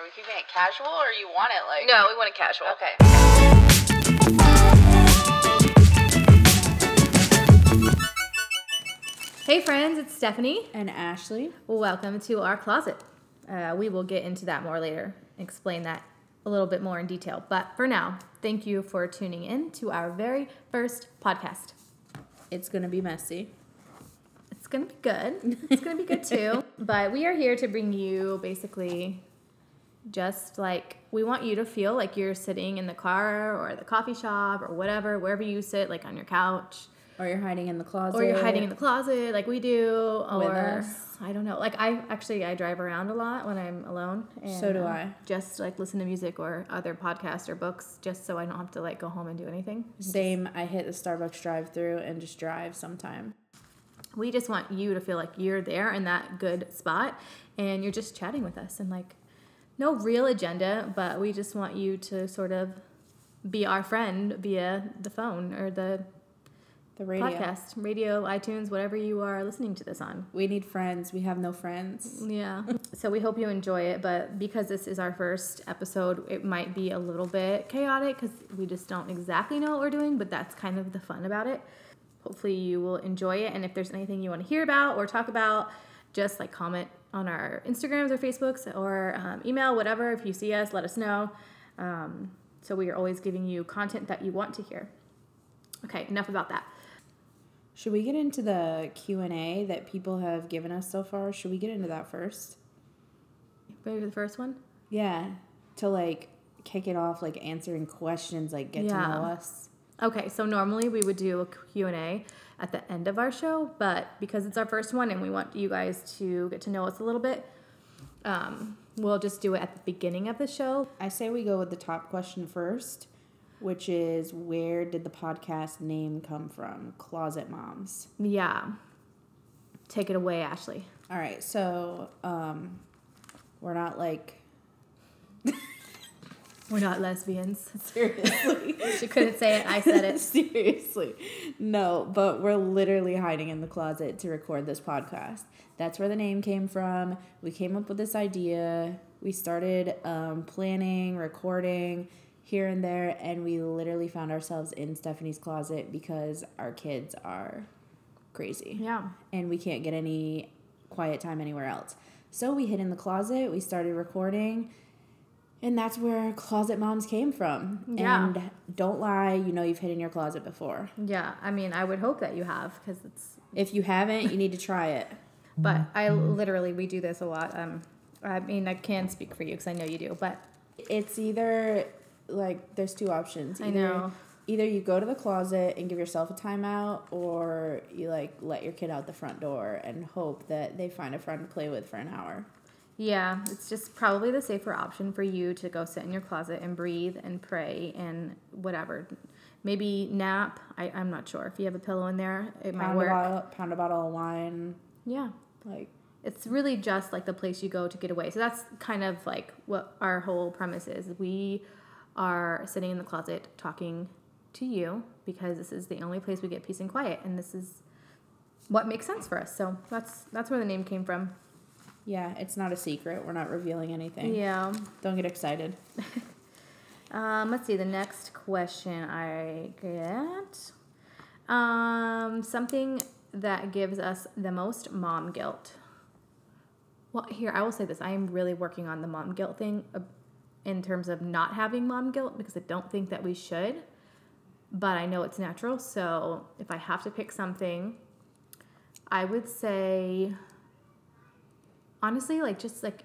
Are we keeping it casual or you want it like No, we want it casual. Okay. Hey friends, it's Stephany. And Ashley. Welcome to our closet. Uh, we will get into that more later, explain that a little bit more in detail. But for now, thank you for tuning in to our very first podcast. It's gonna be messy. It's gonna be good. It's gonna be good too. But we are here to bring you basically just like we want you to feel like you're sitting in the car or the coffee shop or whatever, wherever you sit, like on your couch. Or you're hiding in the closet. or you're hiding in the closet like we do or us. i don't know like i actually i drive around a lot when i'm alone and, So do um, I. just like listen to music or other podcasts or books just so i don't have to like go home and do anything Same. I hit the Starbucks drive-through and just drive sometime. we just want you to feel like you're there in that good spot and you're just chatting with us and like no real agenda but we just want you to sort of be our friend via the phone or the The radio. podcast radio itunes whatever you are listening to this on We need friends. We have no friends. Yeah. So we hope you enjoy it, but because this is our first episode, it might be a little bit chaotic because we just don't exactly know what we're doing, but that's kind of the fun about it. Hopefully you will enjoy it, and if there's anything you want to hear about or talk about, just like comment on our Instagrams or Facebooks or um, email, whatever. If you see us, let us know. Um, so we are always giving you content that you want to hear. Okay, enough about that. Should we get into the Q and A that people have given us so far? Should we get into that first? Ready for the first one? Yeah. To like kick it off, like answering questions, like get Yeah. to know us. Okay, so normally we would do a Q&A at the end of our show, but because it's our first one and we want you guys to get to know us a little bit, um, we'll just do it at the beginning of the show. I say we go with the top question first, which is where did the podcast name come from? Closet Moms. Yeah. Take it away, Ashley. All right, so um, we're not like We're not lesbians. seriously. She couldn't say it, I said it. Seriously. No, but we're literally hiding in the closet to record this podcast. That's where the name came from. We came up with this idea. We started um, planning, recording here and there, and we literally found ourselves in Stephany's closet because our kids are crazy. Yeah. And we can't get any quiet time anywhere else. So we hid in the closet, we started recording, and that's where Closet Moms came from. Yeah. And don't lie, you know you've hid in your closet before. Yeah, I mean, I would hope that you have because it's If you haven't, you need to try it. but I literally we do this a lot. Um I mean, I can speak for you because I know you do, but It's either like there's two options. I know. Either you go to the closet and give yourself a timeout, or you like let your kid out the front door and hope that they find a friend to play with for an hour. Yeah, it's just probably the safer option for you to go sit in your closet and breathe and pray and whatever. Maybe nap. I, I'm not sure. If you have a pillow in there, it might Pound a work. bottle, pound a bottle of wine, Yeah. like It's really just like the place you go to get away. So that's kind of like what our whole premise is. We are sitting in the closet talking to you because this is the only place we get peace and quiet and this is what makes sense for us. So that's that's where the name came from. Yeah, it's not a secret. We're not revealing anything. Yeah. Don't get excited. Um, let's see, the next question I get. Um, something that gives us the most mom guilt. Well, here, I will say this. I am really working on the mom guilt thing uh, in terms of not having mom guilt because I don't think that we should, but I know it's natural. So if I have to pick something, I would say, honestly, like just like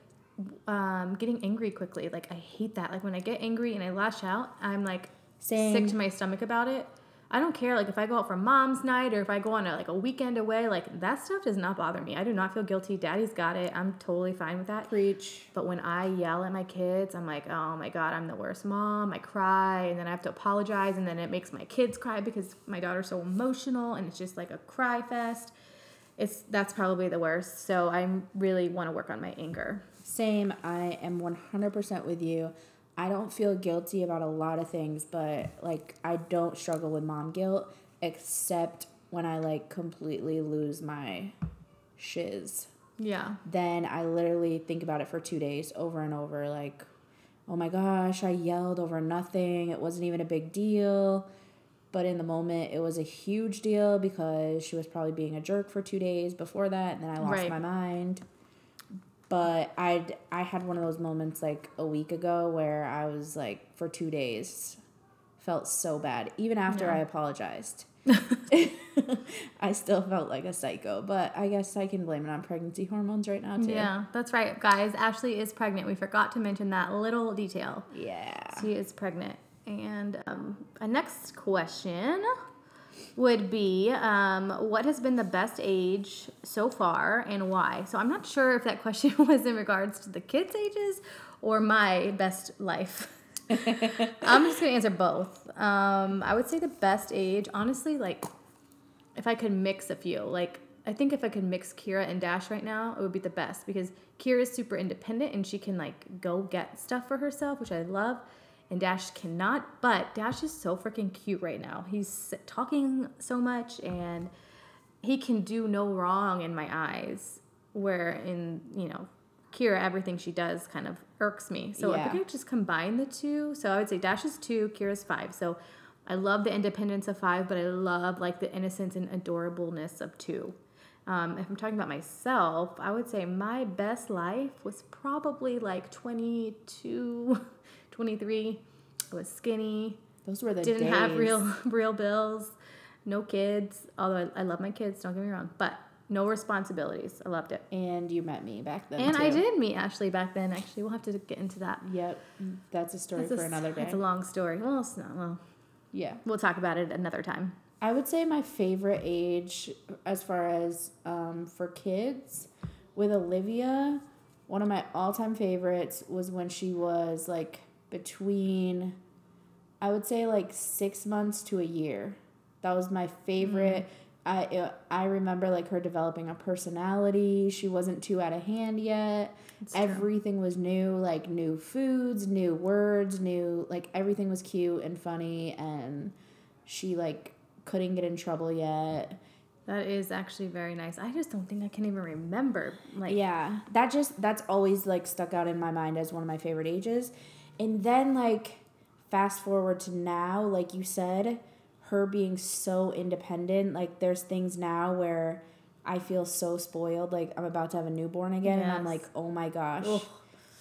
um, getting angry quickly. Like I hate that. Like when I get angry and I lash out, I'm like Same. sick to my stomach about it. I don't care. Like if I go out for mom's night or if I go on a, like a weekend away, like that stuff does not bother me. I do not feel guilty. Daddy's got it. I'm totally fine with that. Preach. But when I yell at my kids, I'm like, oh my God, I'm the worst mom. I cry and then I have to apologize and then it makes my kids cry because my daughter's so emotional and it's just like a cry fest. It's that's probably the worst. So I really want to work on my anger. Same. I am 100% with you. I don't feel guilty about a lot of things, but like I don't struggle with mom guilt except when I like completely lose my shiz. Yeah. then I literally think about it for two days over and over. Like, oh my gosh, I yelled over nothing. It wasn't even a big deal. But in the moment, it was a huge deal because she was probably being a jerk for two days before that. And then I lost Right. my mind. But I I had one of those moments like a week ago where I was like for two days felt so bad even after Yeah. I apologized. I still felt like a psycho, but I guess I can blame it on pregnancy hormones right now too. Yeah, that's right, guys. Ashley is pregnant. We forgot to mention that little detail. Yeah. She is pregnant. And um, a next question would be um, what has been the best age so far and why? So I'm not sure if that question was in regards to the kids' ages or my best life. I'm just going to answer both. Um, I would say the best age, honestly, like if I could mix a few, like I think if I could mix Kira and Dash right now, it would be the best because Kira is super independent and she can like go get stuff for herself, which I love. And Dash cannot, but Dash is so freaking cute right now. He's talking so much and he can do no wrong in my eyes. Where in, you know, Kira, everything she does kind of irks me. So if Yeah. I could just combine the two, so I would say Dash is two, Kira's five. So I love the independence of five, but I love like the innocence and adorableness of two. Um, if I'm talking about myself, I would say my best life was probably like 22, 23. I was skinny, Those were the days. didn't have real real bills, no kids. Although I, I love my kids, don't get me wrong, but no responsibilities. I loved it. And you met me back then. And I did meet Ashley back then. Actually, we'll have to get into that. Yep. That's a story That's for a, another day. It's a long story. Well, it's not. Well, yeah. we'll talk about it another time. I would say my favorite age, as far as um, for kids, with Olivia, one of my all time favorites was when she was like between, I would say like six months to a year. That was my favorite. Mm. I it, I remember like her developing a personality. She wasn't too out of hand yet. True. everything was new, like new foods, new words, new like everything was cute and funny and she like couldn't get in trouble yet. That is actually very nice. I just don't think I can even remember. Like, Yeah, that just that's always like stuck out in my mind as one of my favorite ages. And then like fast forward to now, like you said, her being so independent, like there's things now where I feel so spoiled like I'm about to have a newborn again and I'm like, "Oh my gosh." Ugh.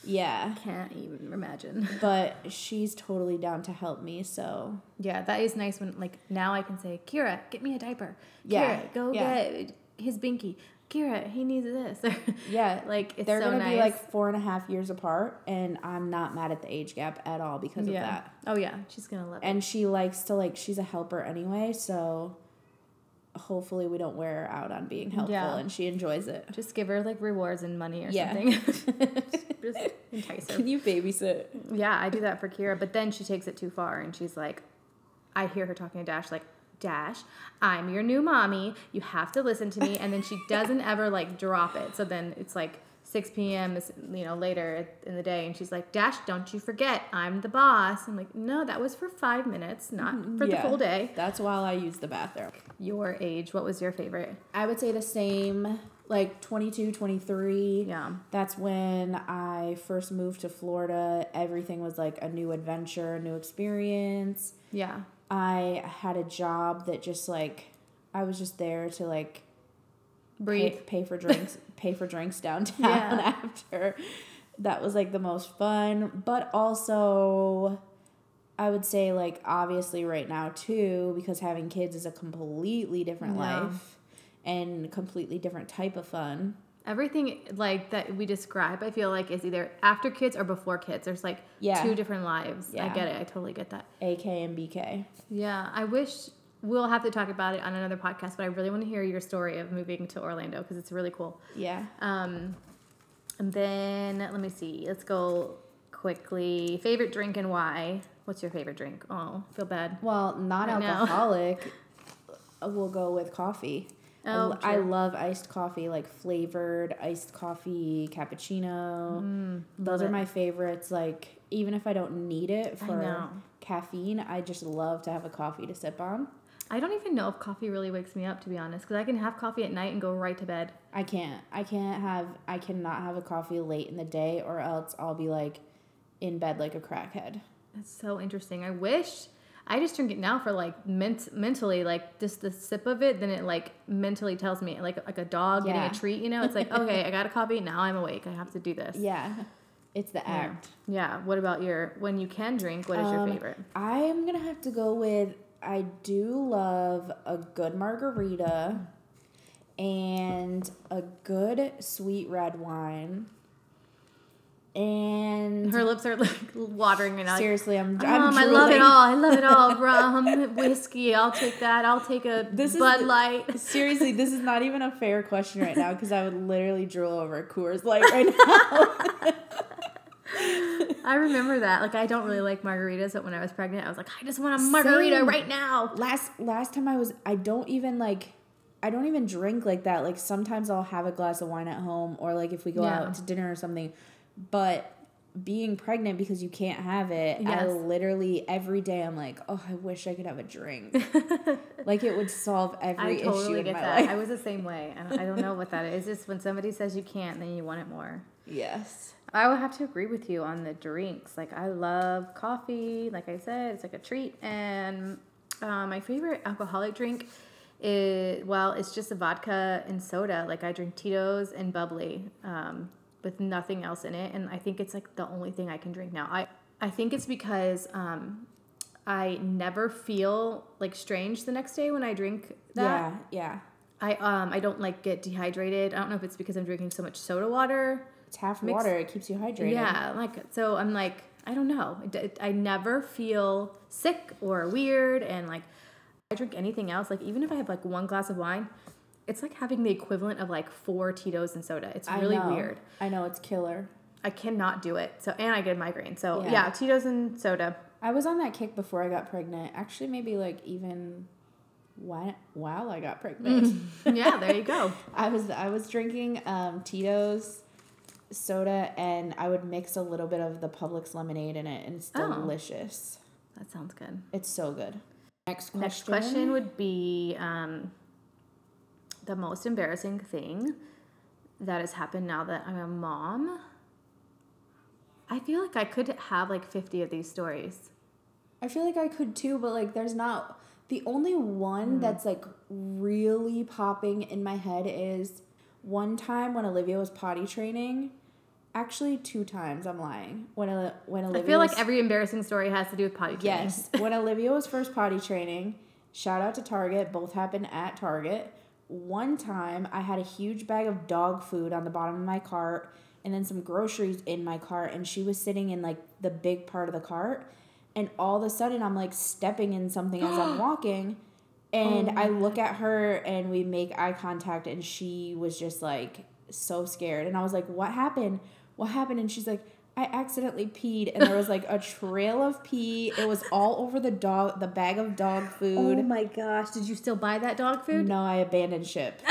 Yeah. can't even imagine. But she's totally down to help me, so Yeah, that is nice when like now I can say, Kira, get me a diaper. Yeah, Kira, go yeah. get his binky. Kira, he needs this. yeah, like it's they're so gonna nice. be like four and a half years apart, and I'm not mad at the age gap at all because yeah. of that. Oh yeah, she's gonna love it. And she likes to like she's a helper anyway, so hopefully we don't wear her out on being helpful, Yeah. and she enjoys it. Just give her like rewards and money or Yeah. something. Just entice her. Can you babysit? Yeah, I do that for Kira, but then she takes it too far and she's like, I hear her talking to Dash like, Dash, I'm your new mommy. You have to listen to me. And then she doesn't ever like drop it. So then it's like 6 p.m. is you know later in the day, and she's like, Dash, don't you forget, I'm the boss. I'm like, no, that was for five minutes, not mm-hmm. for the Yeah. full day. That's while I use the bathroom. Your age, what was your favorite? I would say the same, like 22, 23. Yeah. That's when I first moved to Florida. Everything was like a new adventure, a new experience. Yeah. I had a job that just like I was just there to like Breathe. pay, pay for drinks, pay for drinks downtown Yeah. after. That was like the most fun, but also I would say like obviously right now too because having kids is a completely different Yeah. life and completely different type of fun. Everything like that we describe, I feel like is either after kids or before kids. There's like Yeah. two different lives. I get it. I totally get that. AK and BK. Yeah, I wish we'll have to talk about it on another podcast, but I really want to hear your story of moving to Orlando because it's really cool. Yeah. Um, and then let me see. Let's go quickly. Favorite drink and why? What's your favorite drink? Oh, feel bad. Well, Right now. non-alcoholic. we'll go with coffee. I Oh, lo- I love iced coffee, like flavored iced coffee, cappuccino. Mm, Those are it. my favorites. Like even if I don't need it for know. caffeine, I just love to have a coffee to sip on. I don't even know if coffee really wakes me up, to be honest, because I can have coffee at night and go right to bed. I can't. I can't have. I cannot have a coffee late in the day, or else I'll be like in bed like a crackhead. That's so interesting. I wish I just drink it now for like ment- mentally, like just the sip of it. Then it like mentally tells me like like a dog Yeah. getting a treat. You know, it's like okay, I got a coffee. Now I'm awake. I have to do this. Yeah, it's the Yeah. act. Yeah. What about your when you can drink? What is your Um, favorite? I am gonna have to go with. I do love a good margarita, and a good sweet red wine. And Her lips are like watering and I. seriously, I'm. I'm Um, I love it all. I love it all. Rum, whiskey. I'll take that. I'll take a This is Bud the- Light. Seriously, this is not even a fair question right now because I would literally drool over a Coors Light right now. I remember that. Like, I don't really like margaritas, but when I was pregnant, I was like, I just want a margarita Same. right now. last last time I was, I don't even like, I don't even drink like that. Like sometimes I'll have a glass of wine at home, or like if we go Yeah. out to dinner or something. But being pregnant because you can't have it, I literally every day I'm like, oh, I wish I could have a drink. like it would solve I every issue totally in get my that. life. I was the same way. I don't, I don't know what that is. It's just when somebody says you can't, then you want it more. yes. I would have to agree with you on the drinks. Like I love coffee. Like I said, it's like a treat. And uh, my favorite alcoholic drink is well, it's just a vodka and soda. Like I drink Tito's and bubbly um, with nothing else in it. And I think it's like the only thing I can drink now. I I think it's because um, I never feel like strange the next day when I drink that. Yeah, yeah. I um I don't like get dehydrated. I don't know if it's because I'm drinking so much soda water. It's half Mix- water. It keeps you hydrated. Yeah, like so I'm like I don't know. I never feel sick or weird, and like I drink anything else. Like even if I have like one glass of wine, it's like having the equivalent of like four Tito's and soda. It's really know. weird. I know it's killer. I cannot do it. So and I get a migraine. So Yeah. yeah, Tito's and soda. I was on that kick before I got pregnant. Actually, maybe like even while I got pregnant, yeah, there you go. I was I was drinking um, Tito's soda, and I would mix a little bit of the Publix lemonade in it, and it's Oh. delicious. That sounds good. It's so good. Next question. Next question would be um, the most embarrassing thing that has happened now that I'm a mom. I feel like I could have like 50 of these stories. I feel like I could too, but like there's not the only one hmm. that's like really popping in my head is one time when Olivia was potty training. Actually, two times. I'm lying. When when Olivia I feel was, like every embarrassing story has to do with potty training. Yes. when Olivia was first potty training, shout out to Target. Both happened at Target. One time, I had a huge bag of dog food on the bottom of my cart and then some groceries in my cart, and she was sitting in like the big part of the cart. And all of a sudden, I'm like stepping in something as I'm walking. And oh I look at her and we make eye contact, and she was just like so scared. And I was like, What happened? What happened? And she's like, I accidentally peed, and there was like a trail of pee. It was all over the dog, the bag of dog food. Oh my gosh. Did you still buy that dog food? No, I abandoned ship.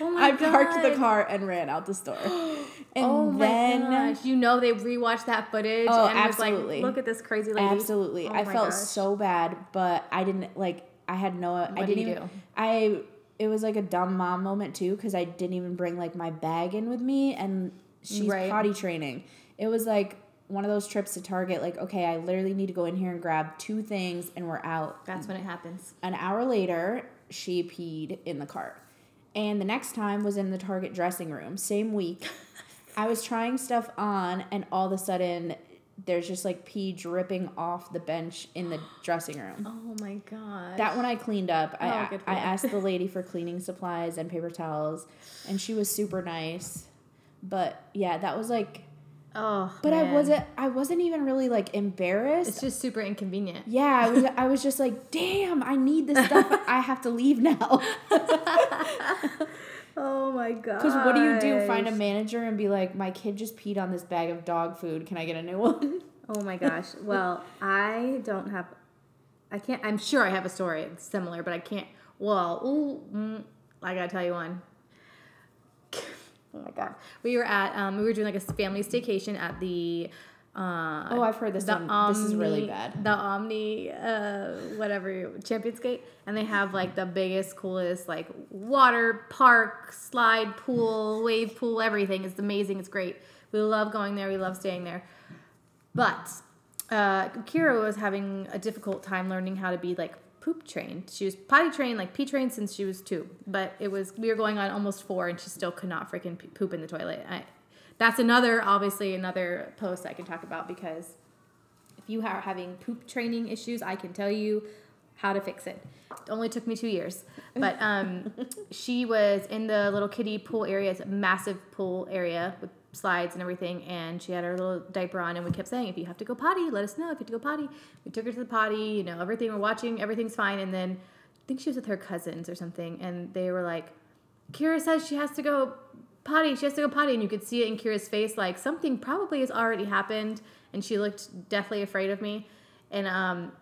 Oh my I parked the car and ran out the store. And Oh my then gosh. You know they rewatched that footage Oh, and absolutely. was like, look at this crazy lady. Absolutely. Oh I felt gosh. so bad, but I didn't like I had no I didn't do you even do? I it was like a dumb mom moment too cuz I didn't even bring like my bag in with me and she's Right. potty training. It was like one of those trips to Target like okay, I literally need to go in here and grab two things and we're out. That's when it happens. An hour later, she peed in the cart. And the next time was in the Target dressing room, same week. I was trying stuff on, and all of a sudden, there's just like pee dripping off the bench in the dressing room. Oh my god. That one I cleaned up. Oh, I, I asked the lady for cleaning supplies and paper towels, and she was super nice. But yeah, that was like. Oh. But I wasn't. I wasn't even really like embarrassed. It's just super inconvenient. Yeah, I was I was just like, damn, I need this stuff. I have to leave now. Oh my god. Because what do you do? Find a manager and be like, my kid just peed on this bag of dog food. Can I get a new one? Oh my gosh. Well, I don't have. I can't. I'm sure I have a story that's similar, but I can't. Well, ooh, mm, I gotta tell you one. Oh my god. We were at. Um, we were doing like a family staycation at the Uh, Oh, I've heard this the one. this is really bad. The Omni, uh, whatever, Champions Gate, and they have like the biggest, coolest like water park, slide pool, wave pool, everything. It's amazing. It's great. We love going there. We love staying there. But uh, Kira was having a difficult time learning how to be like poop trained. She was potty trained, like pee trained since she was two. But it was we were going on almost four, and she still could not freaking poop in the toilet. I, that's another, obviously, another post I can talk about because if you are having poop training issues, I can tell you how to fix it. It only took me two years, but um, she was in the little kiddie pool area. It's a massive pool area with slides and everything, and she had her little diaper on, and we kept saying, "If you have to go potty, let us know. If you have to go potty." We took her to the potty. You know, everything we're watching, everything's fine, and then I think she was with her cousins or something, and they were like, "Kira says she has to go potty. She has to go potty," and you could see it in Kira's face, like something probably has already happened, and she looked deathly afraid of me, and um,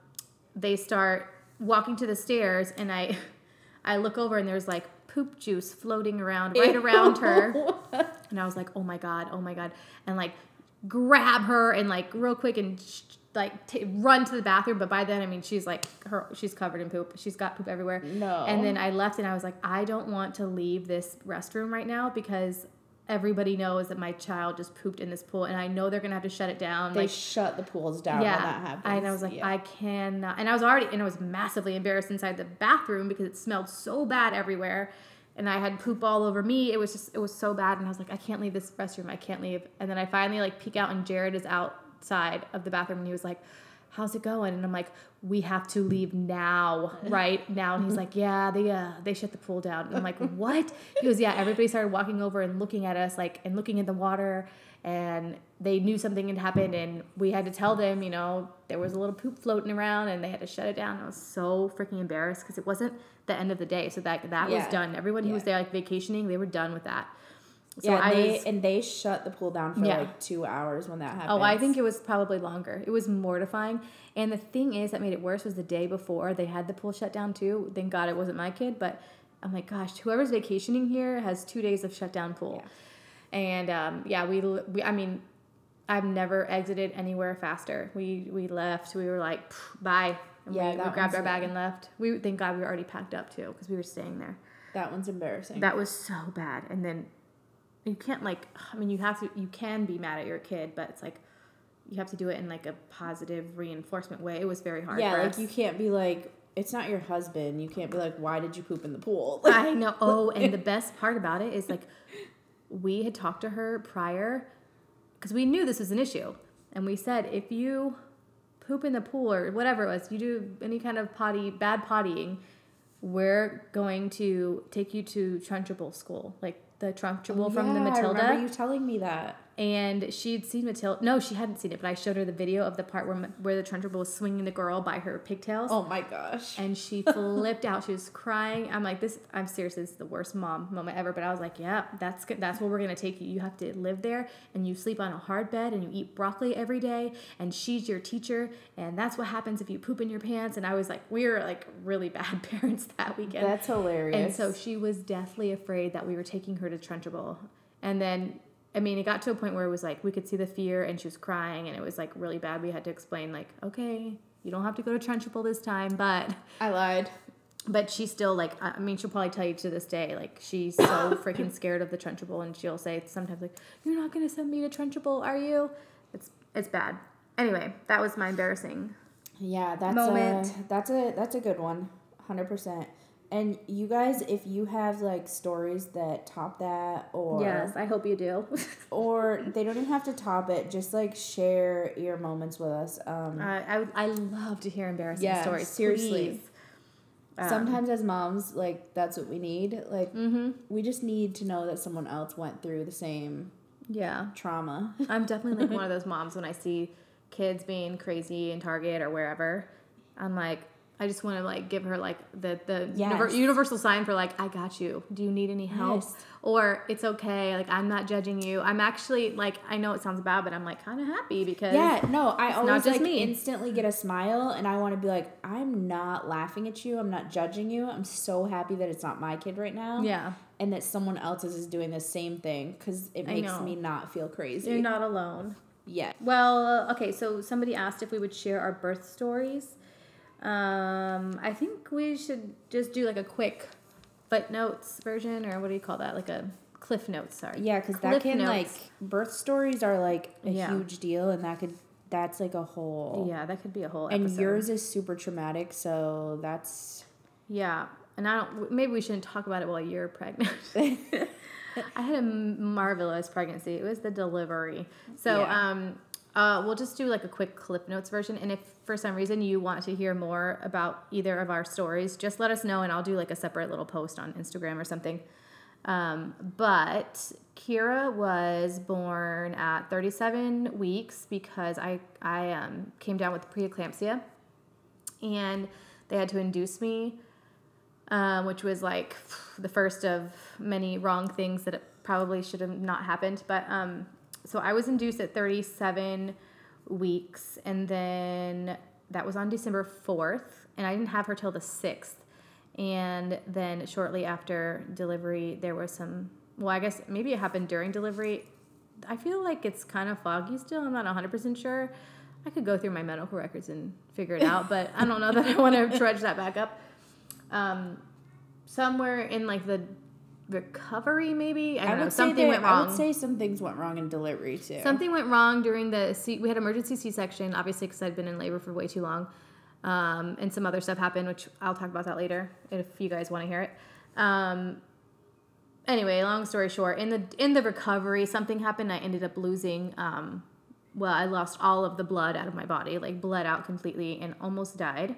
they start walking to the stairs and I I look over and there's like poop juice floating around right around her. And I was like, "Oh my god, oh my god." And like grab her and like real quick and sh- like t- run to the bathroom, but by then I mean she's like her she's covered in poop. She's got poop everywhere. No. And then I left and I was like, "I don't want to leave this restroom right now because everybody knows that my child just pooped in this pool and I know they're to have to shut it down." They like shut the pools down when that happens. and I was like, Yeah. I cannot. And I was already, and I was massively embarrassed inside the bathroom because it smelled so bad everywhere. And I had poop all over me. It was just, it was so bad. And I was like, I can't leave this restroom. I can't leave. And then I finally like peek out, and Jared is outside of the bathroom, and he was like, How's it going? And I'm like, we have to leave now, right now. And he's like, yeah, they uh, they shut the pool down. And I'm like, what? He goes, yeah. Everybody started walking over and looking at us, like, and looking in the water, and they knew something had happened, and we had to tell them, you know, there was a little poop floating around, and they had to shut it down. I was so freaking embarrassed because it wasn't the end of the day, so that that was done. Everyone who was there like vacationing, they were done with that. So yeah, I and they was, and they shut the pool down for Yeah. like two hours when that happened. Oh, I think it was probably longer. It was mortifying. And the thing is that made it worse was the day before they had the pool shut down too. Thank God it wasn't my kid, but I'm like, gosh, whoever's vacationing here has two days of shut down pool. And um, yeah, we, we, I mean, I've never exited anywhere faster. We we left. We were like, bye. And Yeah, we, we grabbed our one's bag and left. We thank God we were already packed up too because we were staying there. that one's embarrassing. That was so bad. And then you can't like I mean you have to you can be mad at your kid, but it's like you have to do it in like a positive reinforcement way. It was very hard. yeah, like us. you can't be like, it's not your husband. You can't be like, why did you poop in the pool? I know. Oh, and the best part about it is like we had talked to her prior because we knew this was an issue, and we said if you poop in the pool or whatever it was, you do any kind of potty bad pottying, we're going to take you to Trunchbull School, like the Trunchbull from the Matilda. I remember you telling me that. And she'd seen Matilda. No, she hadn't seen it, but I showed her the video of the part where where the Trunchbull was swinging the girl by her pigtails. Oh my gosh. And she flipped out. She was crying. I'm like, this. I'm serious. This is the worst mom moment ever. But I was like, yeah, that's good. That's where we're gonna take you. You have to live there, and you sleep on a hard bed, and you eat broccoli every day. And she's your teacher, and that's what happens if you poop in your pants. And I was like, we were like really bad parents that weekend. That's hilarious. And so she was deathly afraid that we were taking her to Trunchbull. And then, I mean, it got to a point where it was like we could see the fear and she was crying and it was like really bad. We had to explain, like, okay, you don't have to go to Trunchbull this time, but. I lied. But she's still like, I mean, she'll probably tell you to this day, like, she's so freaking scared of the Trunchbull, and she'll say sometimes, like, "You're not gonna send me to Trunchbull, are you?" It's it's bad. Anyway, that was my embarrassing. Yeah, that's Moment. a that's a that's a good one. 100%. And you guys if you have like stories that top that or yes, I hope you do. or they don't even have to top it, just like share your moments with us. Um I I, I love to hear embarrassing Yeah, stories. seriously. Um, sometimes as moms, like that's what we need. Like Mm-hmm. we just need to know that someone else went through the same Yeah. trauma. I'm definitely like one of those moms when I see kids being crazy in Target or wherever. I'm like, I just want to like give her like the the univer- universal sign for like I got you. Do you need any help? Yes. Or it's okay. Like I'm not judging you. I'm actually like I know it sounds bad, but I'm like kind of happy because Yeah, no, I always like me. instantly get a smile and I want to be like, I'm not laughing at you. I'm not judging you. I'm so happy that it's not my kid right now. yeah, And that someone else's is doing the same thing because it makes me not feel crazy. you're not alone. Yeah. Well, okay, so somebody asked if we would share our birth stories. Um, I think we should just do like a quick footnotes version, or what do you call that? Like a cliff notes, sorry. Yeah, because that can notes. like birth stories are like a Yeah. huge deal, and that could that's like a whole. Yeah, that could be a whole And episode. yours is super traumatic, so that's Yeah, and I don't. Maybe we shouldn't talk about it while you're pregnant. I had a marvelous pregnancy. It was the delivery. So, Yeah. um, uh, we'll just do like a quick clip notes version. And if for some reason you want to hear more about either of our stories, just let us know, and I'll do like a separate little post on Instagram or something. Um, but Kira was born at 37 weeks because I I um, came down with preeclampsia, and they had to induce me um, which was like the first of many wrong things that it probably should have not happened. But um, so I was induced at 37 weeks, and then that was on December 4th, and I didn't have her till the 6th. And then shortly after delivery, there was some, well, I guess maybe it happened during delivery. I feel like it's kind of foggy still. I'm not 100% sure. I could go through my medical records and figure it out, but I don't know that I want to trudge that back up um, somewhere in like the recovery, maybe I don't know. say Something that- went wrong. I would say some things went wrong in delivery too. Something went wrong during the C- we had emergency C-section, obviously because I'd been in labor for way too long, um, and some other stuff happened, which I'll talk about that later if you guys want to hear it. Um, anyway, long story short, in the in the recovery, something happened. I ended up losing. Um, well, I lost all of the blood out of my body, like bled out completely, and almost died.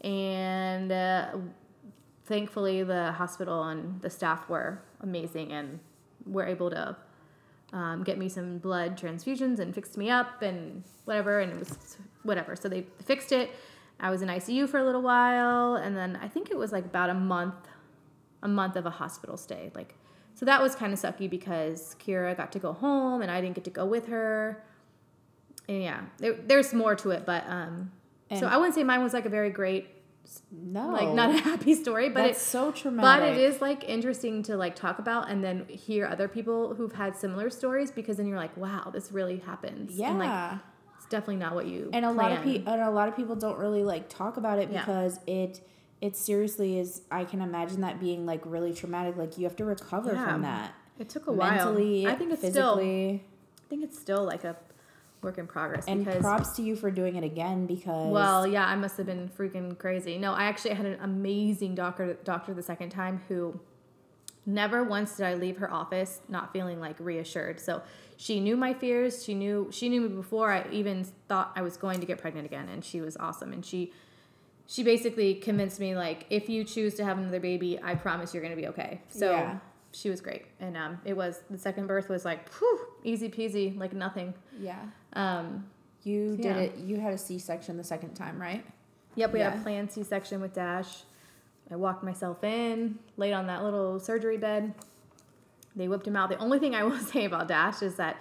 And uh, thankfully, the hospital and the staff were amazing and were able to um, get me some blood transfusions and fixed me up and whatever. And it was whatever. So they fixed it. I was in ICU for a little while, and then I think it was like about a month, a month of a hospital stay. Like, so that was kind of sucky because Kira got to go home and I didn't get to go with her. And yeah, there, there's more to it, but um, so I wouldn't say mine was like a very great, no, like not a happy story, but it's so traumatic but it is like interesting to like talk about and then hear other people who've had similar stories because then you're like, wow, this really happens. Yeah. And like it's definitely not what you and a lot of people and a lot of people don't really like talk about it Yeah. because it it seriously is i can imagine that being like really traumatic like you have to recover Yeah. from that It took a while. mentally I think it's still physically I think it's still like a work in progress and because props to you for doing it again because Well, yeah, I must have been freaking crazy. No, I actually had an amazing doctor doctor the second time who never once did I leave her office not feeling like reassured. So she knew my fears. She knew she knew me before I even thought I was going to get pregnant again, and she was awesome. And she she basically convinced me like if you choose to have another baby, I promise you're gonna be okay. So Yeah. She was great, and um, it was the second birth was like whew, easy peasy, like nothing. yeah Um, you did Yeah. it you had a c-section the second time right Yep, we had a planned C section with Dash. I walked myself in, laid on that little surgery bed. They whipped him out. The only thing I will say about Dash is that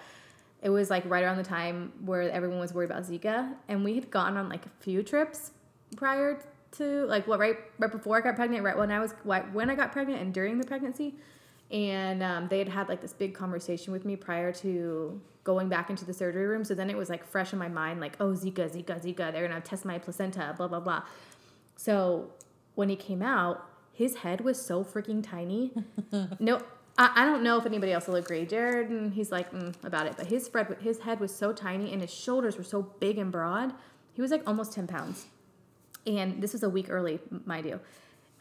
it was like right around the time where everyone was worried about Zika, and we had gone on like a few trips prior to like what right right before I got pregnant, right when I was when I got pregnant, and during the pregnancy, and um, they had had like this big conversation with me prior to going back into the surgery room. So then it was like fresh in my mind, like oh Zika, Zika, Zika. They're gonna test my placenta, blah blah blah. So when he came out, his head was so freaking tiny. no, I, I don't know if anybody else will agree. Jared, and he's like mm, about it, but his spread, his head was so tiny and his shoulders were so big and broad. He was like almost ten pounds, and this was a week early, mind you.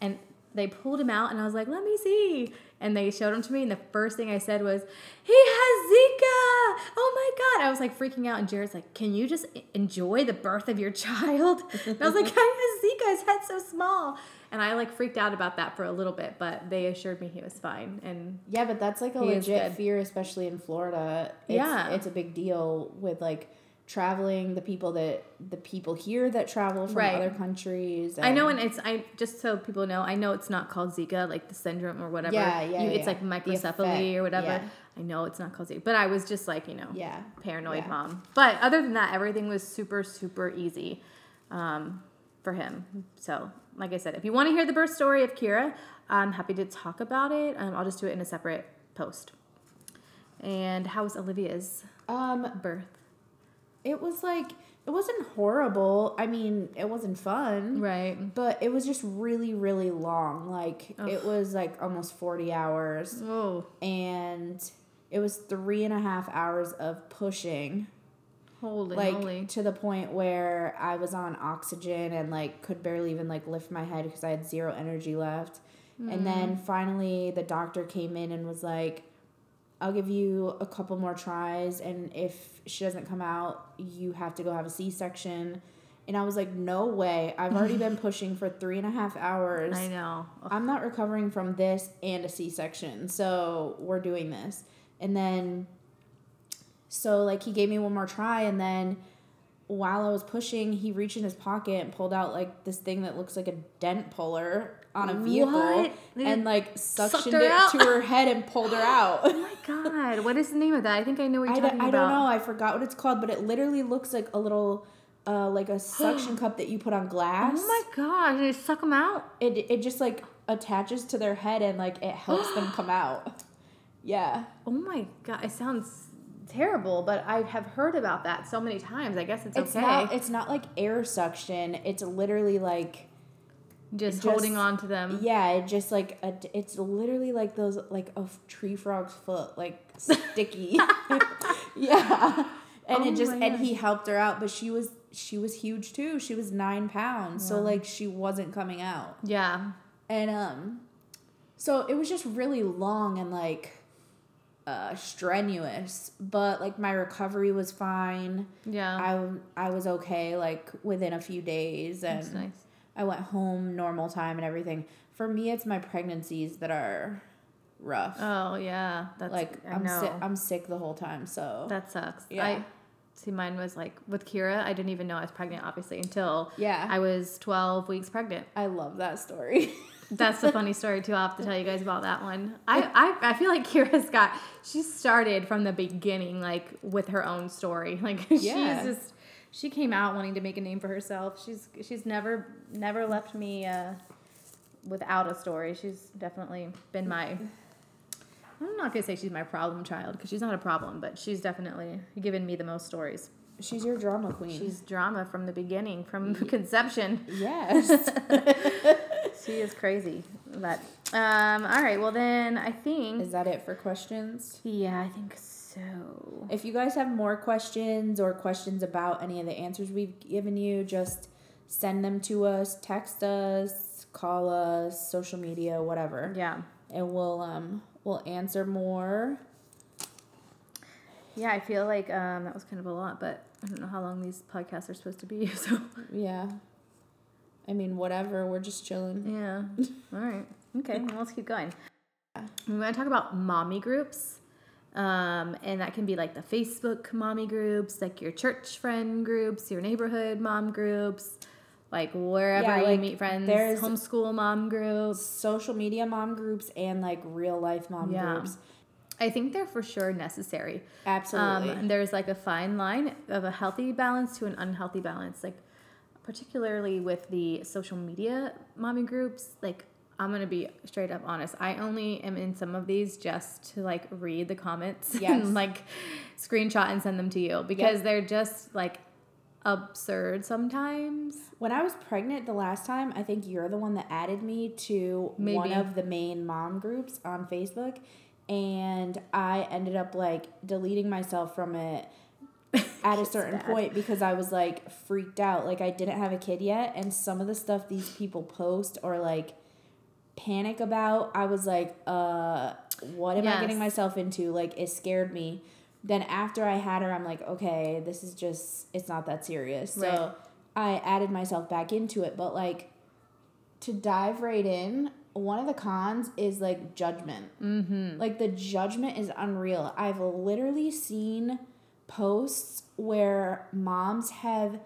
And they pulled him out, and I was like, "Let me see." And they showed him to me, and the first thing I said was, "He has Zika! Oh my god!" I was like freaking out, and Jared's like, "Can you just enjoy the birth of your child?" And I was like, "He has Zika. His head's so small." And I like freaked out about that for a little bit, but they assured me he was fine. And yeah but that's like a legit fear especially in florida it's, Yeah. it's a big deal with like traveling the people that the people here that travel from Right. other countries I know, and it's I just so people know, I know it's not called Zika, like the syndrome or whatever. Yeah, yeah, You, it's yeah. like microcephaly or whatever. yeah. I know it's not called Zika, but I was just like, you know, yeah paranoid Yeah. mom. But other than that, everything was super, super easy um, for him. So, like I said, if you want to hear the birth story of Kira, I'm happy to talk about it. Um, I'll just do it in a separate post. And how was Olivia's um birth? It was like it wasn't horrible. I mean, it wasn't fun. Right. But it was just really, really long. Like it was like almost forty hours. Oh, And it was three and a half hours of pushing. holy like to the point where I was on oxygen and like could barely even like lift my head because I had zero energy left. And then finally the doctor came in and was like, I'll give you a couple more tries and if she doesn't come out, you have to go have a C section. And I was like, No way. I've already been pushing for three and a half hours. I know. I'm not recovering from this and a C section, so we're doing this. And then, so like he gave me one more try, and then while I was pushing, he reached in his pocket and pulled out like this thing that looks like a dent puller on a vehicle, What? and like suctioned it out? to her head and pulled her out. Oh my god, what is the name of that? I think I know what you're I, talking don't- I don't know. I forgot what it's called, but it literally looks like a little, uh, like a suction cup that you put on glass. Oh my god, did it suck them out? it it just like attaches to their head and like it helps them come out. Yeah. Oh my god, it sounds terrible, but I have heard about that so many times. I guess it's, It's okay. not it's not like air suction. It's literally like just, just- holding on to them. yeah, it just like a, it's literally like those like a tree frog's foot, like sticky. yeah. And Oh it just and he helped her out, but she was she was huge too. She was 9 pounds. So like she wasn't coming out. Yeah. And um so it was just really long and like uh strenuous, but like my recovery was fine. Yeah. I I was okay like within a few days and That's nice. I went home normal time and everything. For me it's my pregnancies that are rough. Oh yeah, that's like I I'm know. sick I'm sick the whole time, so that sucks. Yeah. I see mine was like with Kira. I didn't even know I was pregnant, obviously, until Yeah. I was twelve weeks pregnant. I love that story. That's a funny story too. I'll have to tell you guys about that one. I, I, I feel like Kira's got she started from the beginning, like with her own story. Like Yeah. she's just she came out wanting to make a name for herself. She's she's never never left me uh, without a story. She's definitely been my. I'm not gonna say she's my problem child because she's not a problem, but she's definitely given me the most stories. She's your drama queen. She's drama from the beginning, from conception. yes. She is crazy. But um, all right. Well, then I think Is that it for questions? yeah, I think so. If you guys have more questions or questions about any of the answers we've given you, just send them to us, text us, call us, social media, whatever. Yeah, And we'll um we'll answer more. yeah. I feel like um, that was kind of a lot, but I don't know how long these podcasts are supposed to be. So Yeah. I mean, whatever, we're just chilling. yeah. All right. Okay. Well, let's keep going. We're going to talk about mommy groups. Um, and that can be like the Facebook mommy groups, like your church friend groups, your neighborhood mom groups, like wherever Yeah, you like, meet friends, there's- homeschool mom groups. Social media mom groups and like real life mom Yeah. groups. I think they're for sure necessary. Absolutely. Um, and there's like a fine line of a healthy balance to an unhealthy balance. Like, particularly with the social media mommy groups, like, I'm gonna be straight up honest. I only am in some of these just to like read the comments Yes. and like screenshot and send them to you because they're just like absurd sometimes. When I was pregnant the last time, I think you're the one that added me to one of the main mom groups on Facebook. And I ended up like deleting myself from it at a certain Sad. point because I was like freaked out. Like I didn't have a kid yet. And some of the stuff these people post or like panic about, I was like, uh, what am I getting myself into? Like it scared me. Then after I had her, I'm like, okay, this is just, it's not that serious. Right. So I added myself back into it. But like to dive right in, one of the cons is like judgment. Mm-hmm. Like the judgment is unreal. I've literally seen posts where moms have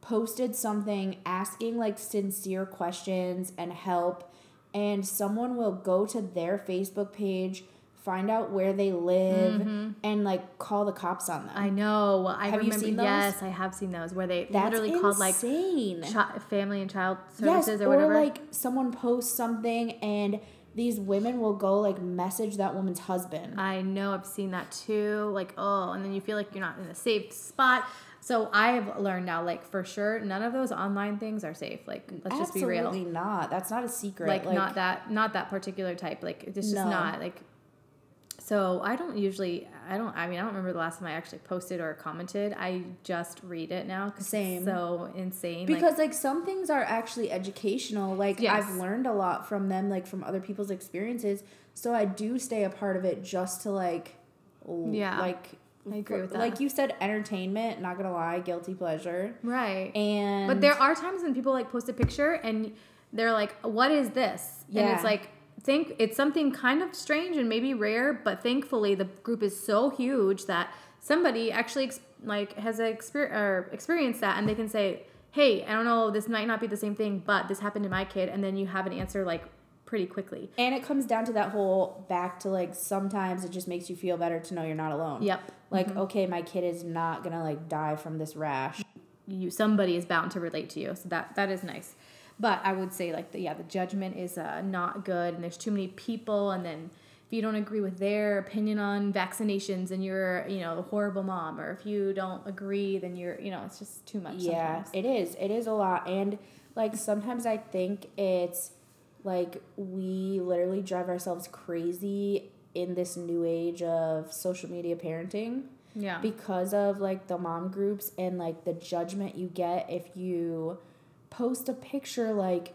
posted something asking like sincere questions and help and someone will go to their Facebook page, find out where they live mm-hmm. and like call the cops on them. I know. I Have you seen those? Yes, I have seen those where they That's literally called like insane. chi- family and child yes, services or or whatever. like someone posts something and these women will go like message that woman's husband. I know I've seen that too. Like, oh, and then you feel like you're not in a safe spot. So I have learned now, like for sure, none of those online things are safe. Like, let's just be real. Absolutely not. That's not a secret. Like, not that, not that particular type. Like, it's just No. not like. So I don't usually, I don't, I mean, I don't remember the last time I actually posted or commented. I just read it now. it's Same. so insane. because like some things are actually educational like Yes. i've learned a lot from them like from other people's experiences so i do stay a part of it just to like Yeah, like I agree with that. like you said entertainment not gonna lie guilty pleasure right. and But there are times when people like post a picture and they're like, "What is this?" And it's like, think it's something kind of strange and maybe rare, but thankfully the group is so huge that somebody actually ex- like has a exper- or experienced that and they can say, "Hey, I don't know, this might not be the same thing, but this happened to my kid," and then you have an answer like pretty quickly. and it comes down to that whole back to like sometimes it just makes you feel better to know you're not alone Yep. like mm-hmm. okay my kid is not gonna like die from this rash you somebody is bound to relate to you so that that is nice but i would say like the, yeah the judgment is uh, not good and there's too many people and then if you don't agree with their opinion on vaccinations and you're you know a horrible mom or if you don't agree then you're you know it's just too much Yeah, sometimes. it is. It is a lot. And like sometimes I think it's like we literally drive ourselves crazy in this new age of social media parenting yeah because of like the mom groups and like the judgment you get if you post a picture like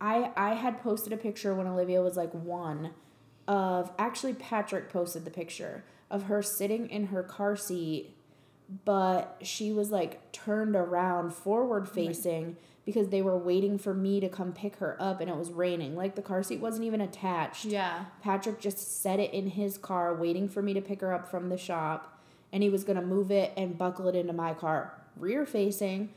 I I had posted a picture when Olivia was like 1 of actually Patrick posted the picture of her sitting in her car seat but she was like turned around forward oh facing because they were waiting for me to come pick her up and it was raining like the car seat wasn't even attached yeah Patrick just set it in his car, waiting for me to pick her up from the shop, and he was gonna move it and buckle it into my car, rear facing.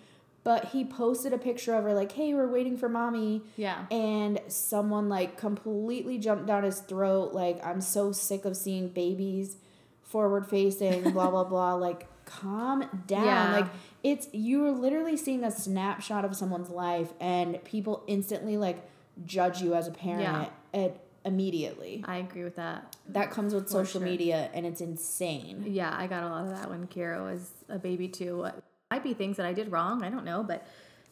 But he posted a picture of her, like, hey, we're waiting for mommy. yeah And someone, like, completely jumped down his throat, like, I'm so sick of seeing babies forward facing, blah, blah, blah. Like, calm down. Yeah. Like, it's, you're literally seeing a snapshot of someone's life, and people instantly, like, judge you as a parent at, immediately i agree with that that comes with For social sure. media and it's insane yeah i got a lot of that when kira was a baby too what might be things that i did wrong i don't know but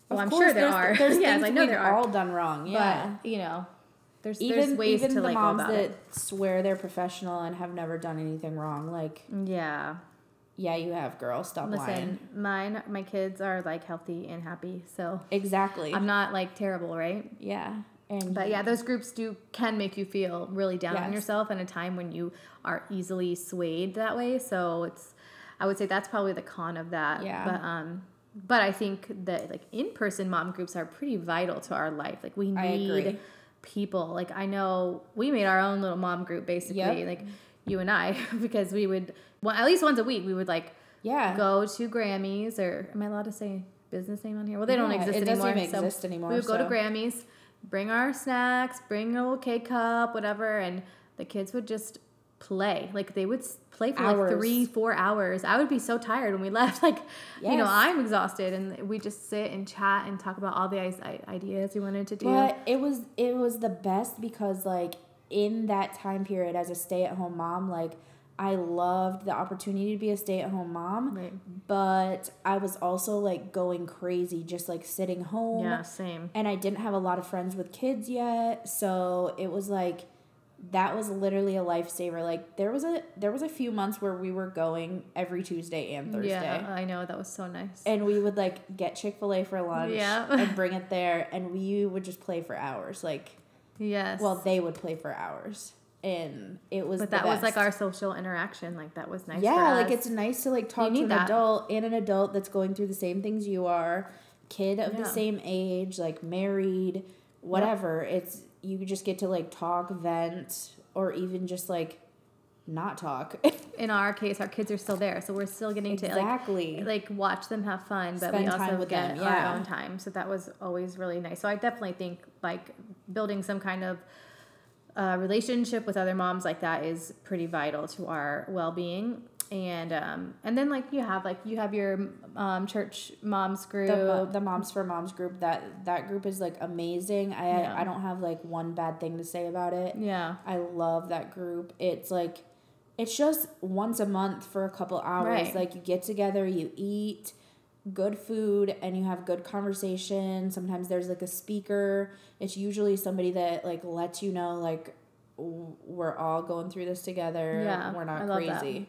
well Of i'm sure there are. there's yes things i know there are. all done wrong yeah. but you know there's even there's ways even to the like moms that it. swear they're professional and have never done anything wrong like yeah. yeah you have girl stop lying. listen mine my kids are like healthy and happy so exactly. I'm not like terrible right? Yeah and but yeah those groups do can make you feel really down on yourself in a time when you are easily swayed that way so it's i would say that's probably the con of that. Yeah. but um but i think that like in-person mom groups are pretty vital to our life. Like we need people. Like i know we made our own little mom group basically Yep. like you and i because we would well at least once a week we would like yeah. go to grammys or am i allowed to say business name on here? Well they don't Yeah, exist it doesn't anymore even so exist anymore, we would go to grammys bring our snacks bring a little cake cup whatever and the kids would just play. Like they would play for Hours. like three four hours. I would be so tired when we left. Like you know i'm exhausted and we just sit and chat and talk about all the ideas we wanted to do. But it was it was the best because like in that time period as a stay-at-home mom like i loved the opportunity to be a stay-at-home mom Right. but i was also like going crazy just like sitting home. Yeah same. And I didn't have a lot of friends with kids yet, so it was like that was literally a lifesaver. Like there was a there was a few months where we were going every Tuesday and Thursday. yeah i know that was so nice And we would like get Chick-fil-A for lunch Yeah. and bring it there and we would just play for hours. Like yes well, they would play for hours. And it was but that was like our social interaction like that was nice Yeah, like it's nice to like talk to an that. adult and an adult that's going through the same things you are, kid of the same age, like married, whatever. It's you just get to like talk, vent, or even just like not talk. in our case, our kids are still there, so we're still getting exactly. to like like watch them have fun, but we also get them, our own time. So that was always really nice. So I definitely think like building some kind of uh, relationship with other moms like that is pretty vital to our well being. And um, and then like you have like you have your um, church moms group. the, the moms for moms group that that group is like amazing. I Yeah. i don't have like one bad thing to say about it. Yeah, i love that group. It's like it's just once a month for a couple hours. Right. like you get together you eat good food and you have good conversation. Sometimes there's like a speaker. It's usually somebody that like lets you know like we're all going through this together. Yeah, we're not I love that.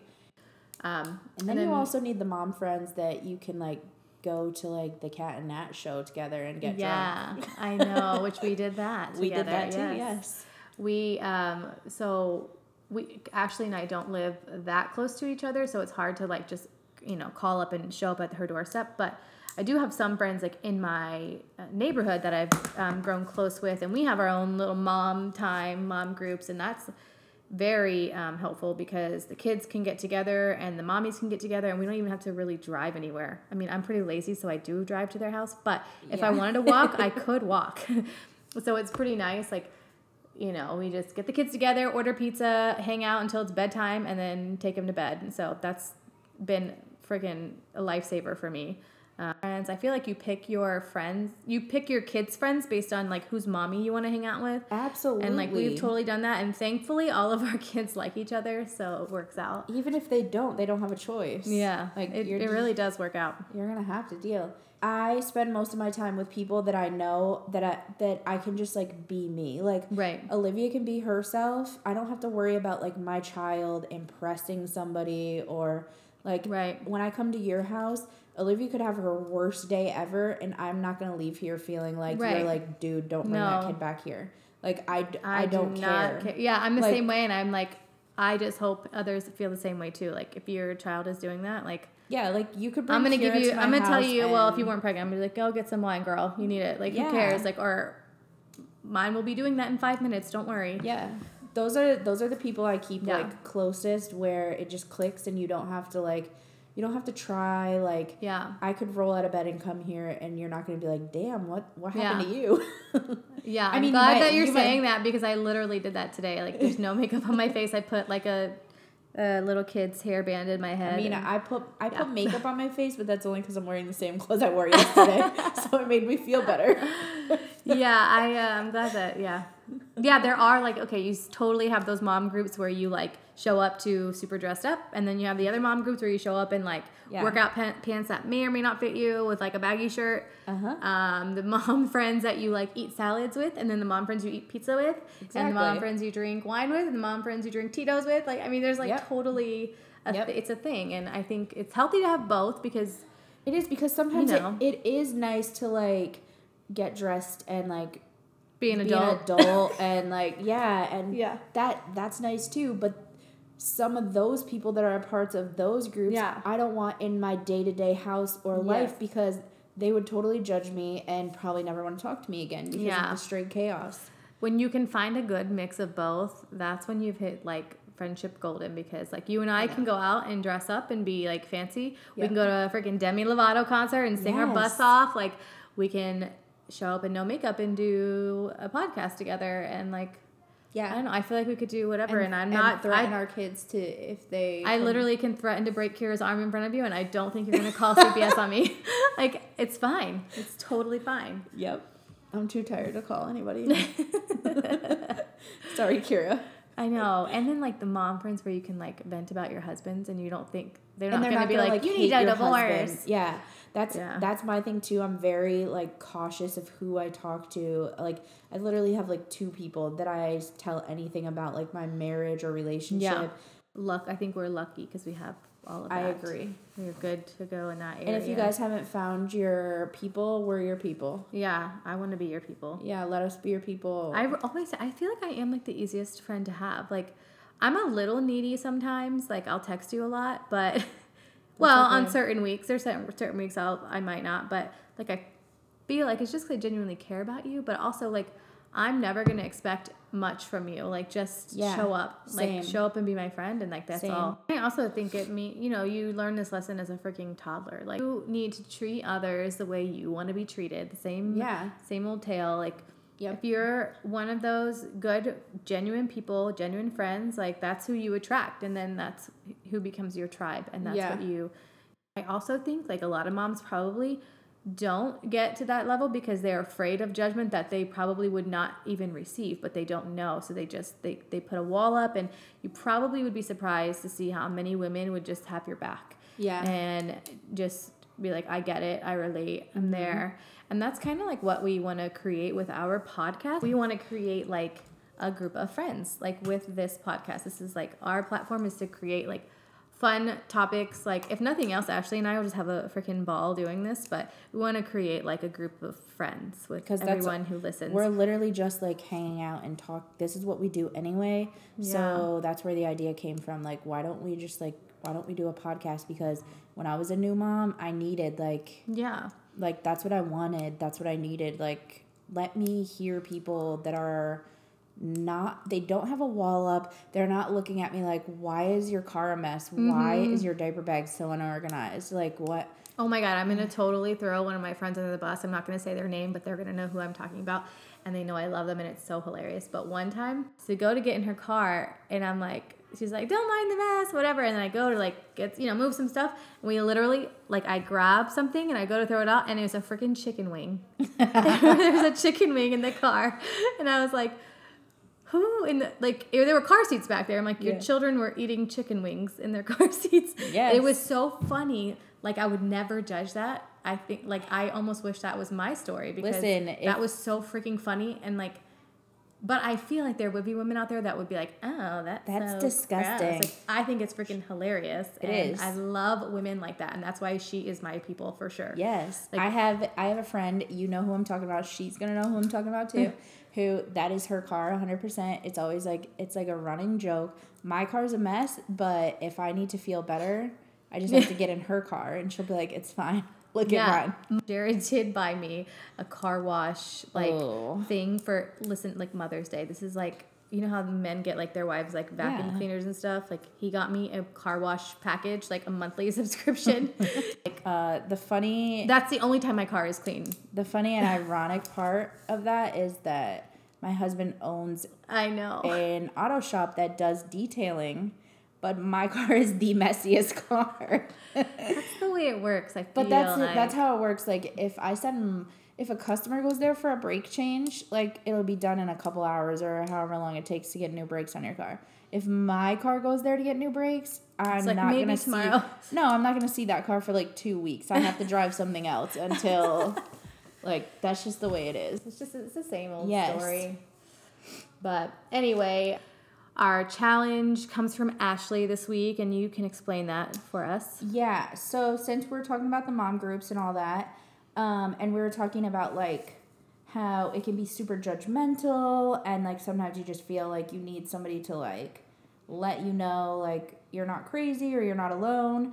Um, and then, you also need the mom friends that you can like go to like the Cat and Nat show together and get yeah, drunk. I know. Which we did that. We did together, that too. Yes. We um so we Ashley and I don't live that close to each other, so it's hard to like just you know call up and show up at her doorstep. But I do have some friends like in my uh, neighborhood that I've um, grown close with, and we have our own little mom time, mom groups, and that's very um, helpful because the kids can get together and the mommies can get together, and we don't even have to really drive anywhere. I mean, I'm pretty lazy, so I do drive to their house, but if I wanted to walk, I could walk. so it's pretty nice. Like you know, we just get the kids together, order pizza, hang out until it's bedtime, and then take them to bed. And so that's been friggin' a lifesaver for me. Uh, friends, I feel like you pick your friends, you pick your kids' friends based on like whose mommy you want to hang out with. Absolutely. And like we've totally done that, and thankfully all of our kids like each other, so it works out. even if they don't, they don't have a choice. Yeah, Like it, it really does work out. you're gonna have to deal. I spend most of my time with people that I know that I that I can just like be me. Like Right. Olivia can be herself. I don't have to worry about like my child impressing somebody or like Right. when I come to your house, Olivia could have her worst day ever and I'm not gonna leave here feeling like Right. you're like, dude, don't bring that kid back here. Like I, don't do care. care. Yeah, I'm the Like- same way, and I'm like, I just hope others feel the same way too. Like if your child is doing that, like Yeah, like you could bring I'm gonna give you. to I'm gonna tell you. Well, if you weren't pregnant, I'm gonna be like, go get some wine, girl. You need it. Like Yeah. who cares? Like or mine will be doing that in five minutes. Don't worry. Yeah. Those are those are the people I keep Yeah. like closest where it just clicks and you don't have to like you don't have to try like Yeah. I could roll out of bed and come here and you're not gonna be like, damn, what what happened Yeah. to you? Yeah. I I'm mean, you glad might- that you're you might- saying that because I literally did that today. Like there's no makeup on my face. I put like a, a little kid's hairband in my head. I mean, and- I put I Yeah. put makeup on my face, but that's only because I'm wearing the same clothes I wore yesterday, so it made me feel better. yeah, I uh, I'm glad that yeah, yeah. There are like okay, you totally have those mom groups where you like show up to super dressed up, and then you have the other mom groups where you show up in like Yeah. workout pa- pants that may or may not fit you with like a baggy shirt. Uh huh. Um, the mom friends that you like eat salads with, and then the mom friends you eat pizza with, and the mom friends you drink wine with, and the mom friends you drink Tito's with. Like I mean, there's like Yep. totally. A Yep. th- it's a thing, and I think it's healthy to have both because It is because sometimes You know. it, it is nice to like get dressed and like be an be adult. an adult and like yeah and Yeah. that that's nice too but some of those people that are parts of those groups Yeah. i don't want in my day-to-day house or life because they would totally judge me and probably never want to talk to me again because Yeah. of the straight chaos when you can find a good mix of both, that's when you've hit like friendship golden because like you and I can go out and dress up and be like fancy. We can go to a freaking Demi Lovato concert and sing our butts off. Like we can show up in no makeup and do a podcast together and like yeah I don't know. I feel like we could do whatever, and, I'm not. threaten I, our kids to if they I come- literally can threaten to break Kira's arm in front of you, and I don't think you're gonna call CPS on me. like it's fine. It's totally fine. yep i'm too tired to call anybody sorry kira I know. And then like the mom friends where you can like vent about your husbands and you don't think they're not and they're gonna not be gonna, like, you need a divorce. Yeah, that's Yeah. that's my thing too. I'm very like cautious of who I talk to. Like I literally have like two people that I tell anything about like my marriage or relationship. Yeah. Luck. I think we're lucky because we have all of that. I agree. You're good to go in that area. And if you guys haven't found your people, we're your people. yeah, I want to be your people. Yeah, let us be your people. I always I feel like I am like the easiest friend to have. Like I'm a little needy sometimes. Like I'll text you a lot, but well, on certain weeks, there's certain certain weeks I'll I might not, but like I feel like it's just I genuinely care about you, but also like I'm never gonna expect much from you. Like just Yeah, show up, same. like show up and be my friend, and like that's Same. all. I also think it me, you know, you learn this lesson as a freaking toddler. Like you need to treat others the way you want to be treated. The same, Yeah. same old tale. Like Yep. If you're one of those good, genuine people, genuine friends, like that's who you attract, and then that's who becomes your tribe, and that's Yeah. what you. I also think like a lot of moms probably don't get to that level because they're afraid of judgment that they probably would not even receive but they don't know. So they just they, they put a wall up and you probably would be surprised to see how many women would just have your back Yeah. and just be like i get it. I relate. I'm Mm-hmm. there. And that's kind of like what we want to create with our podcast. We want to create like a group of friends like with this podcast. This is like our platform is to create like fun topics like if nothing else ashley and i will just have a freaking ball doing this but we want to create like a group of friends with everyone who listens We're literally just like hanging out and talk. This is what we do anyway. So that's where the idea came from. Like, why don't we just like, why don't we do a podcast? Because when I was a new mom, I needed like, yeah like that's what I wanted. That's what I needed. Like, let me hear people that are not they don't have a wall up they're not looking at me like why is your car a mess why Mm-hmm. is your diaper bag so unorganized like what Oh my god, I'm gonna totally throw one of my friends under the bus. I'm not gonna say their name, but they're gonna know who I'm talking about, and they know I love them, and it's so hilarious. But one time, to go to get in her car, and I'm like, she's like, "Don't mind the mess, whatever," and then I go to like get you know move some stuff, and we literally like I grab something and I go to throw it out, and it was a freaking chicken wing. there was a chicken wing in the car, and I was like. Who in the, like eh, there were car seats back there. I'm like, your Yeah. children were eating chicken wings in their car seats. Yes. It was so funny. Like I would never judge that. I think like I almost wish that was my story because Listen, that if- was so freaking funny and like. But I feel like there would be women out there that would be like, "Oh, that's That's so disgusting. gross." Like, I think it's freaking hilarious. It and is. I love women like that, and that's why she is my people for sure. Yes, Like- I have. I have a friend. You know who I'm talking about. She's gonna know who I'm talking about too. who that is her car, 100. percent It's always like it's like a running joke. My car's a mess, but if I need to feel better, I just have to get in her car, and she'll be like, "It's fine. Look at mine." Jared did buy me a car wash like Oh. thing for listen like Mother's Day. This is like you know how men get like their wives like vacuum Yeah. cleaners and stuff. Like he got me a car wash package, like a monthly subscription. like Uh, the funny, that's the only time my car is clean. the funny and ironic part of that is that my husband owns I know. an auto shop that does detailing, but my car is the messiest car. That's the way it works. I feel But that's like. that's how it works. Like if I send if a customer goes there for a brake change, like it'll be done in a couple hours or however long it takes to get new brakes on your car. If my car goes there to get new brakes, I'm like, not gonna tomorrow. see. No, I'm not gonna see that car for like two weeks. I have to drive something else until, like that's just the way it is. It's just it's the same old Yes. story. But anyway, our challenge comes from Ashley this week, and you can explain that for us. Yeah. So since we're talking about the mom groups and all that, um, and we were talking about like how it can be super judgmental and like sometimes you just feel like you need somebody to like let you know like you're not crazy or you're not alone.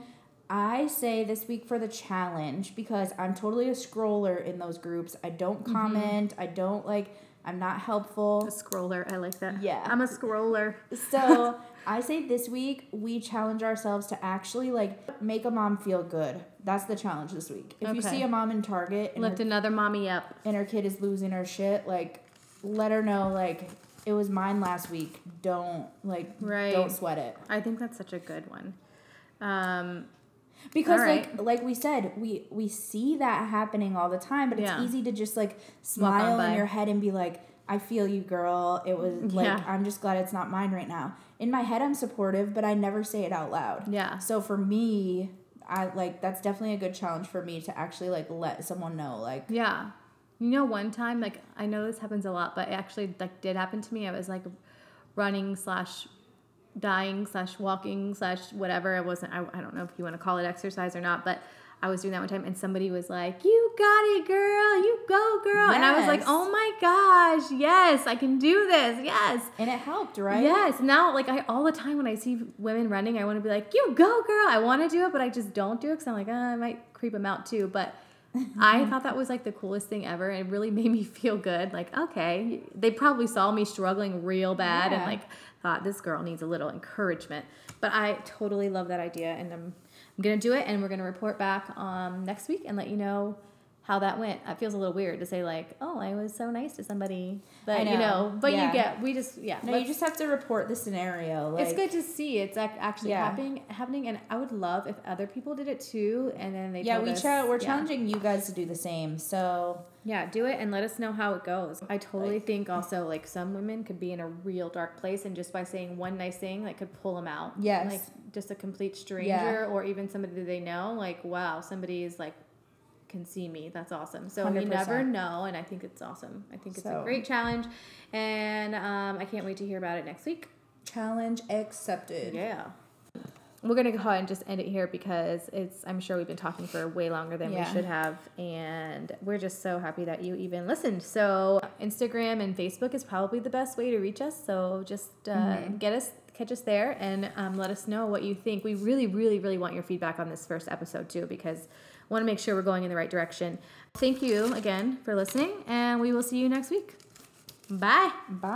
I say this week for the challenge because I'm totally a scroller in those groups. I don't comment. I don't like. I'm not helpful. A scroller, I like that. Yeah. I'm a scroller. So I say this week we challenge ourselves to actually like make a mom feel good. That's the challenge this week. If you see a mom in Target and her, Lift another mommy up. and her kid is losing her shit, like let her know like it was mine last week. Don't like Right. don't sweat it. I think that's such a good one. Um, Because right. like like we said, we we see that happening all the time, but it's Yeah. easy to just like smile in your head and be like, I feel you, girl. It was like Yeah. I'm just glad it's not mine right now. In my head I'm supportive, but I never say it out loud. Yeah. So for me, I like that's definitely a good challenge for me to actually like let someone know like yeah. You know, one time, like I know this happens a lot, but it actually like did happen to me. I was like running slash dying slash walking slash whatever. I wasn't. I, I don't know if you want to call it exercise or not, but I was doing that one time, and somebody was like, "You got it, girl. You go, girl." And I was like, "Oh my gosh, yes, I can do this. Yes." and it helped, right? Yes. Now, like I all the time when I see women running, I want to be like, "You go, girl." I want to do it, but I just don't do it because I'm like, oh, I might creep them out too. But I thought that was like the coolest thing ever. It really made me feel good. Like, okay, they probably saw me struggling real bad and like thought this girl needs a little encouragement. But I totally love that idea, and I'm I'm gonna do it, and we're gonna report back um next week and let you know how that went. It feels a little weird to say like, "Oh, I was so nice to somebody," but I you know. know, but Yeah. you get we just yeah. No, you just have to report the scenario. Like, it's good to see it's actually Yeah. happening happening, and I would love if other people did it too, and then they Yeah, we us- try, we're yeah. challenging you guys to do the same. So Yeah, do it and let us know how it goes. I totally Like- think also like some women could be in a real dark place and just by saying one nice thing like could pull them out. Yes. Like just a complete stranger or even somebody that they know like wow, somebody is like can see me. That's awesome. So you 100%. never know and I think it's awesome. I think it's a great challenge and um, I can't wait to hear about it next week. challenge accepted. Yeah. We're gonna go ahead and just end it here because it's. I'm sure we've been talking for way longer than Yeah. we should have, and we're just so happy that you even listened. So Instagram and Facebook is probably the best way to reach us. So just uh, Mm-hmm. get us, catch us there, and um, let us know what you think. We really, really, really want your feedback on this first episode too, because want to make sure we're going in the right direction. Thank you again for listening, and we will see you next week. Bye. Bye.